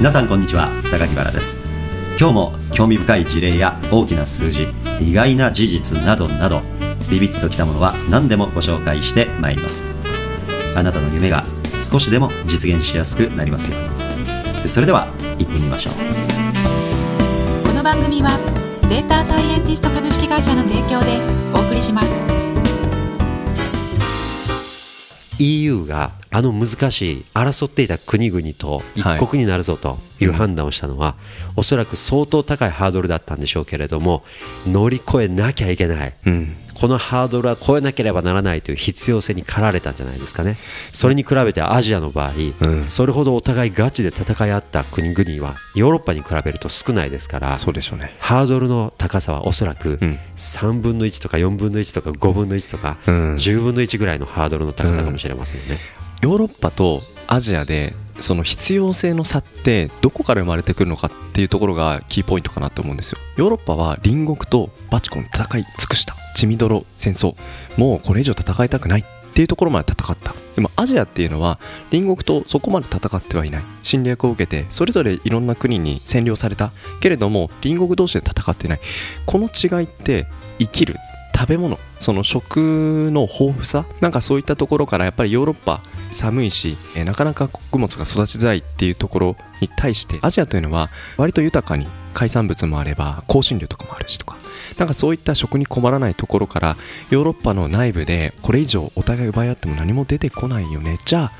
皆さんこんにちは榊原です。今日も興味深い事例や大きな数字意外な事実などなどビビッときたものは何でもご紹介してまいります。あなたの夢が少しでも実現しやすくなりますように。それでは行ってみましょう。この番組はデータサイエンティスト株式会社の提供でお送りします。EU があの難しい争っていた国々と一国になるぞという判断をしたのは、おそらく相当高いハードルだったんでしょうけれども乗り越えなきゃいけない、うん、このハードルは超えなければならないという必要性に駆られたんじゃないですかね。それに比べてアジアの場合、うん、それほどお互いガチで戦い合った国々はヨーロッパに比べると少ないですからそうでしょう、ね、ハードルの高さはおそらく3分の1とか4分の1とか5分の1とか10分の1ぐらいのハードルの高さかもしれませんよね。ヨーロッパとアジアでその必要性の差ってどこから生まれてくるのかっていうところがキーポイントかなと思うんですよ。ヨーロッパは隣国とバチコン戦い尽くした。血みどろ戦争。もうこれ以上戦いたくないっていうところまで戦った。でもアジアっていうのは隣国とそこまで戦ってはいない。侵略を受けてそれぞれいろんな国に占領された。けれども隣国同士で戦ってない。この違いって生きる食べ物その食の豊富さなんかそういったところからやっぱりヨーロッパ寒いし、えなかなか穀物が育ちづらいっていうところに対してアジアというのは割と豊かに海産物もあれば香辛料とかもあるしとかなんかそういった食に困らないところからヨーロッパの内部でこれ以上お互い奪い合っても何も出てこないよねじゃ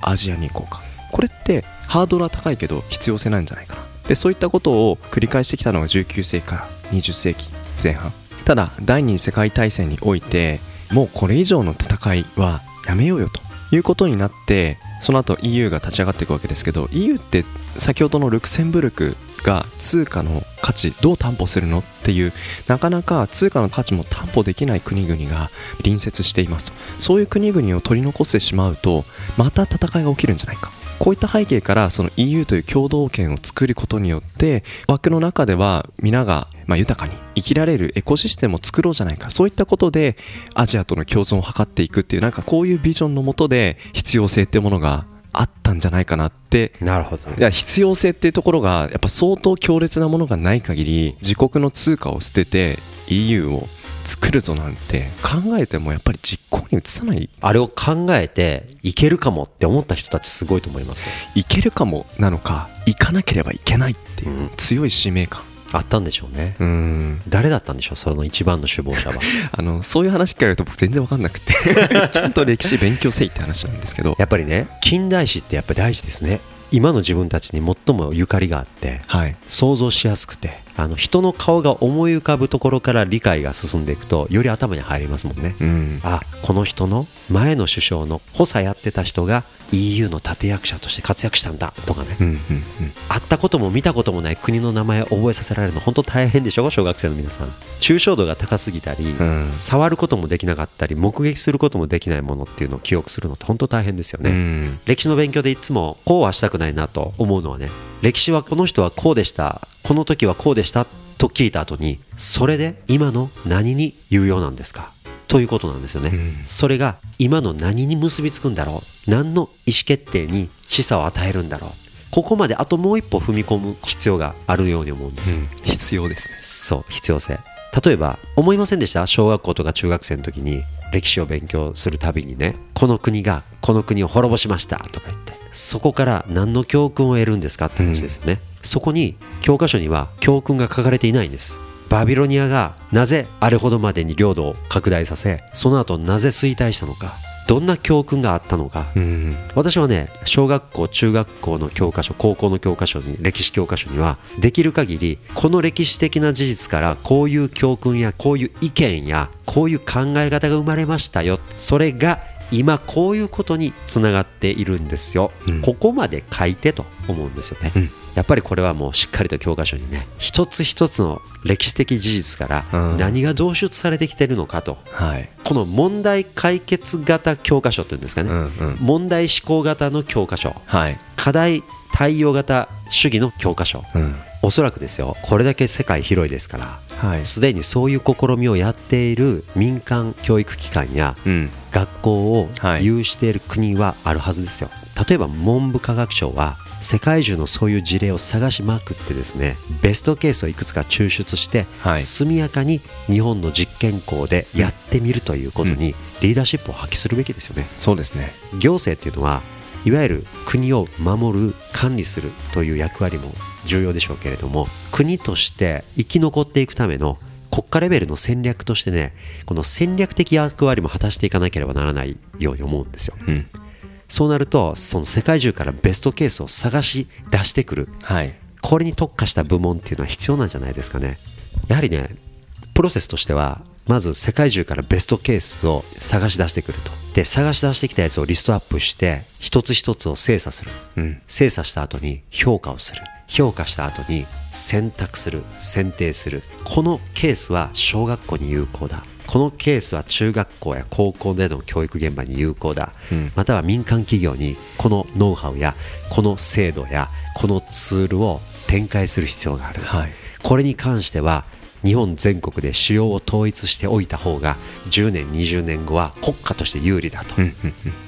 あアジアに行こうか。これってハードルは高いけど必要性なんじゃないかな。でそういったことを繰り返してきたのが19世紀から20世紀前半。ただ第二次世界大戦においてもうこれ以上の戦いはやめようよということになってその後 EU が立ち上がっていくわけですけど EU って先ほどのルクセンブルクが通貨の価値どう担保するのっていうなかなか通貨の価値も担保できない国々が隣接していますと。そういう国々を取り残してしまうとまた戦いが起きるんじゃないか。こういった背景からその EU という共同圏を作ることによって枠の中では皆がま豊かに生きられるエコシステムを作ろうじゃないかそういったことでアジアとの共存を図っていくっていうなんかこういうビジョンのもとで必要性っていうものがあったんじゃないかなってなるほど。いや必要性っていうところがやっぱ相当強烈なものがない限り自国の通貨を捨てて EU を作るぞなんて考えてもやっぱり実行に移さない。あれを考えていけるかもって思った人たちすごいと思いますいけるかもなのか行かなければいけないっていう強い使命感、あったんでしょうね。うん。誰だったんでしょうその一番の首謀者は。あのそういう話聞かれると僕全然分かんなくて。ちゃんと歴史勉強せいって話なんですけど。やっぱりね近代史ってやっぱり大事ですね。今の自分たちに最もゆかりがあって、はい、想像しやすくてあの人の顔が思い浮かぶところから理解が進んでいくとより頭に入りますもんね、うん、あこの人の前の首相の補佐やってた人が EU の立役者として活躍したんだとかね、うんうんうん、会ったことも見たこともない国の名前を覚えさせられるの本当大変でしょ小学生の皆さん。抽象度が高すぎたり、うん、触ることもできなかったり目撃することもできないものっていうのを記憶するのって本当大変ですよね、うん、歴史の勉強でいつもこうはしたくないなと思うのはね歴史はこの人はこうでしたこの時はこうでしたと聞いた後にそれで今の何に有用なんですか？ということなんですよね、うん、それが今の何に結びつくんだろう？何の意思決定に示唆を与えるんだろう？ここまであともう一歩踏み込む必要があるように思うんです。よ、うん、必要ですね。そう必要性。例えば思いませんでした？小学校とか中学生の時に歴史を勉強するたびにね。この国がこの国を滅ぼしましたとか言ってそこから何の教訓を得るんですかって話ですよね、うん、そこに教科書には教訓が書かれていないんです。バビロニアがなぜあれほどまでに領土を拡大させその後なぜ衰退したのかどんな教訓があったのか、うん、私はね小学校中学校の教科書高校の教科書に歴史教科書にはできる限りこの歴史的な事実からこういう教訓やこういう意見やこういう考え方が生まれましたよ。それが今こういうことにつながっているんですよ、うん、ここまで書いてと思うんですよね、うん。やっぱりこれはもうしっかりと教科書にね一つ一つの歴史的事実から何が導出されてきてるのかと、はい、この問題解決型教科書っていうんですかね、うんうん、問題思考型の教科書、はい、課題対応型主義の教科書、うん、おそらくですよこれだけ世界広いですからすで、はい、にそういう試みをやっている民間教育機関や、学校を有している国はあるはずですよ。例えば文部科学省は世界中のそういう事例を探しまくってですねベストケースをいくつか抽出して、はい。速やかに日本の実験校でやってみるということにリーダーシップを発揮するべきですよね。そうですね。行政っていうのはいわゆる国を守る管理するという役割も重要でしょうけれども国として生き残っていくための国家レベルの戦略としてねこの戦略的役割も果たしていかなければならないように思うんですよ。うん。そうなるとその世界中からベストケースを探し出してくる。はい。これに特化した部門っていうのは必要なんじゃないですかね。やはりねプロセスとしてはまず世界中からベストケースを探し出してくると。で探し出してきたやつをリストアップして一つ一つを精査する。うん。精査した後に評価をする評価した後に選択する選定する。このケースは小学校に有効だ。このケースは中学校や高校での教育現場に有効だ、うん。または民間企業にこのノウハウやこの制度やこのツールを展開する必要がある、はい。これに関しては日本全国で使用を統一しておいた方が10年20年後は国家として有利だと、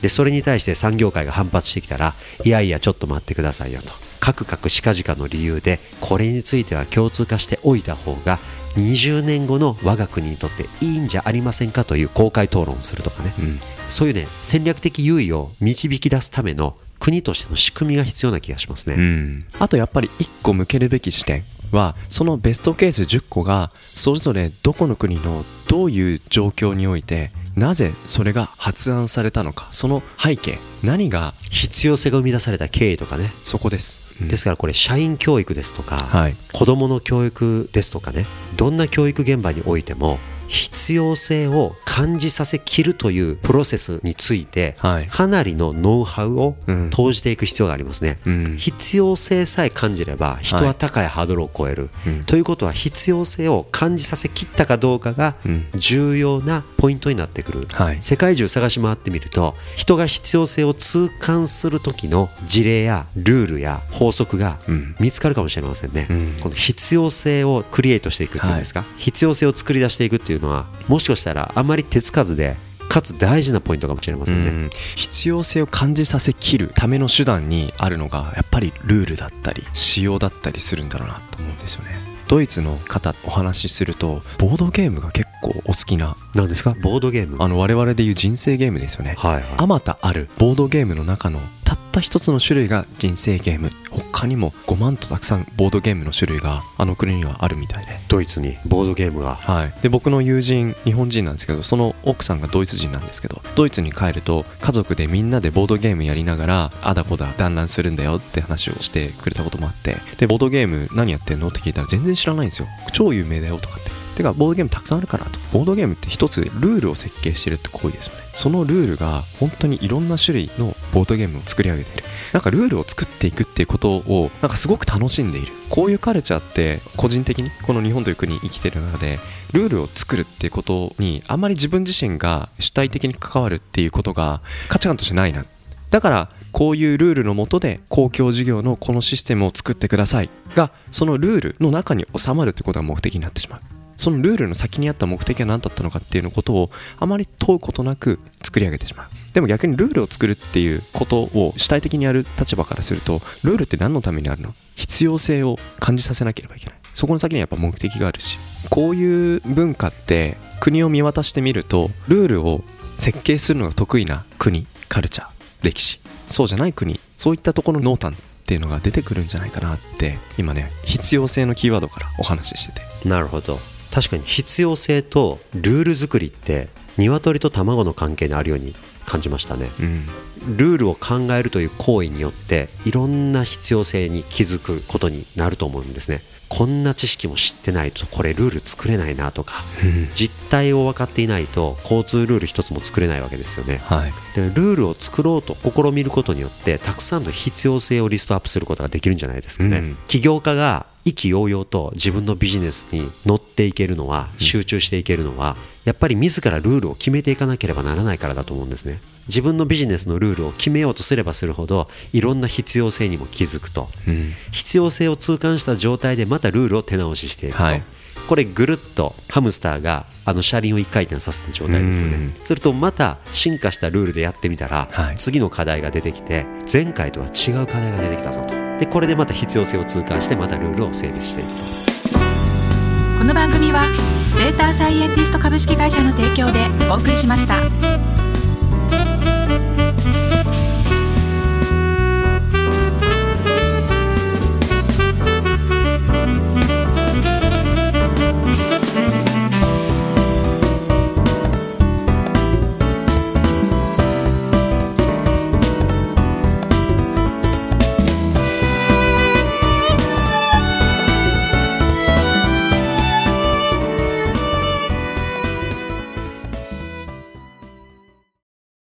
でそれに対して産業界が反発してきたらいやいやちょっと待ってくださいよとカクカクしかじかの理由でこれについては共通化しておいた方が20年後の我が国にとっていいんじゃありませんかという公開討論をするとかね、うん。そういうね戦略的優位を導き出すための国としての仕組みが必要な気がしますね、うん。あとやっぱり1個向けるべき視点はそのベストケース10個がそれぞれどこの国のどういう状況においてなぜそれが発案されたのかその背景何が必要性が生み出された経緯とかね、そこです、うん。ですからこれ社員教育ですとか、はい。子どもの教育ですとかねどんな教育現場においても必要性を感じさせきるというプロセスについて、はい。かなりのノウハウをうん。投じていく必要がありますね、うん。必要性さえ感じれば人は高いハードルを超える、うん。ということは必要性を感じさせきったかどうかがうん。重要なポイントになってくる、はい。世界中探し回ってみると人が必要性を痛感する時の事例やルールや法則がうん。見つかるかもしれませんね、うん。この必要性をクリエイトしていくっていうんですか、必要性を作り出していくっていうのはもしかしたらあまり手つかずでかつ大事なポイントかもしれませんね、うん。必要性を感じさせきるための手段にあるのがやっぱりルールだったり仕様だったりするんだろうなと思うんですよねドイツの方お話しするとボードゲームが結構お好きななんですか？ボードゲーム？あの我々でいう人生ゲームですよね。あまたあるボードゲームの中のたった一つの種類が人生ゲーム他にも5万とたくさんボードゲームの種類があの国にはあるみたいで。ドイツにボードゲームが。はい、で僕の友人日本人なんですけどその奥さんがドイツ人なんですけどドイツに帰ると家族でみんなでボードゲームやりながらあだこだ団らんするんだよって話をしてくれたこともあって。でボードゲーム何やってんの？って聞いたら全然知らないんですよ。超有名だよとかっててかボードゲームたくさんあるからと。ボードゲームって一つルールを設計してるって行為ですよね。そのルールが本当にいろんな種類のボードゲームを作り上げている。なんかルールを作っていくっていうことをなんかすごく楽しんでいる。こういうカルチャーって個人的にこの日本という国生きてる中でルールを作るっていうことにあんまり自分自身が主体的に関わるっていうことが価値観としてないな。だからこういうルールの下で公共事業のこのシステムを作ってくださいがそのルールの中に収まるってことが目的になってしまう。そのルールの先にあった目的は何だったのかっていうのことをあまり問うことなく作り上げてしまう。でも逆にルールを作るっていうことを主体的にやる立場からするとルールって何のためにあるの？必要性を感じさせなければいけない。そこの先にはやっぱ目的があるし。こういう文化って国を見渡してみるとルールを設計するのが得意な国カルチャー歴史。そうじゃない国そういったところの濃淡っていうのが出てくるんじゃないかなって今ね必要性のキーワードからお話ししてて。なるほど。確かに必要性とルール作りって鶏と卵の関係にあるように感じましたね。うん。ルールを考えるという行為によっていろんな必要性に気づくことになると思うんですね。こんな知識も知ってないとこれルール作れないなとか実態を分かっていないと交通ルール一つも作れないわけですよね。はい。でルールを作ろうと試みることによってたくさんの必要性をリストアップすることができるんじゃないですかね、うん。起業家が意気揚々と自分のビジネスに乗っていけるのは集中していけるのはやっぱり自らルールを決めていかなければならないからだと思うんですね。自分のビジネスのルールを決めようとすればするほどいろんな必要性にも気づくと。うん。必要性を痛感した状態でまたルールを手直ししていると、はい。これぐるっとハムスターがあの車輪を1回転させた状態ですよね。するとまた進化したルールでやってみたら、はい。次の課題が出てきて前回とは違う課題が出てきたぞとでこれでまた必要性を痛感してまたルールを整備していくとこの番組はデータサイエンティスト株式会社の提供でお送りしました。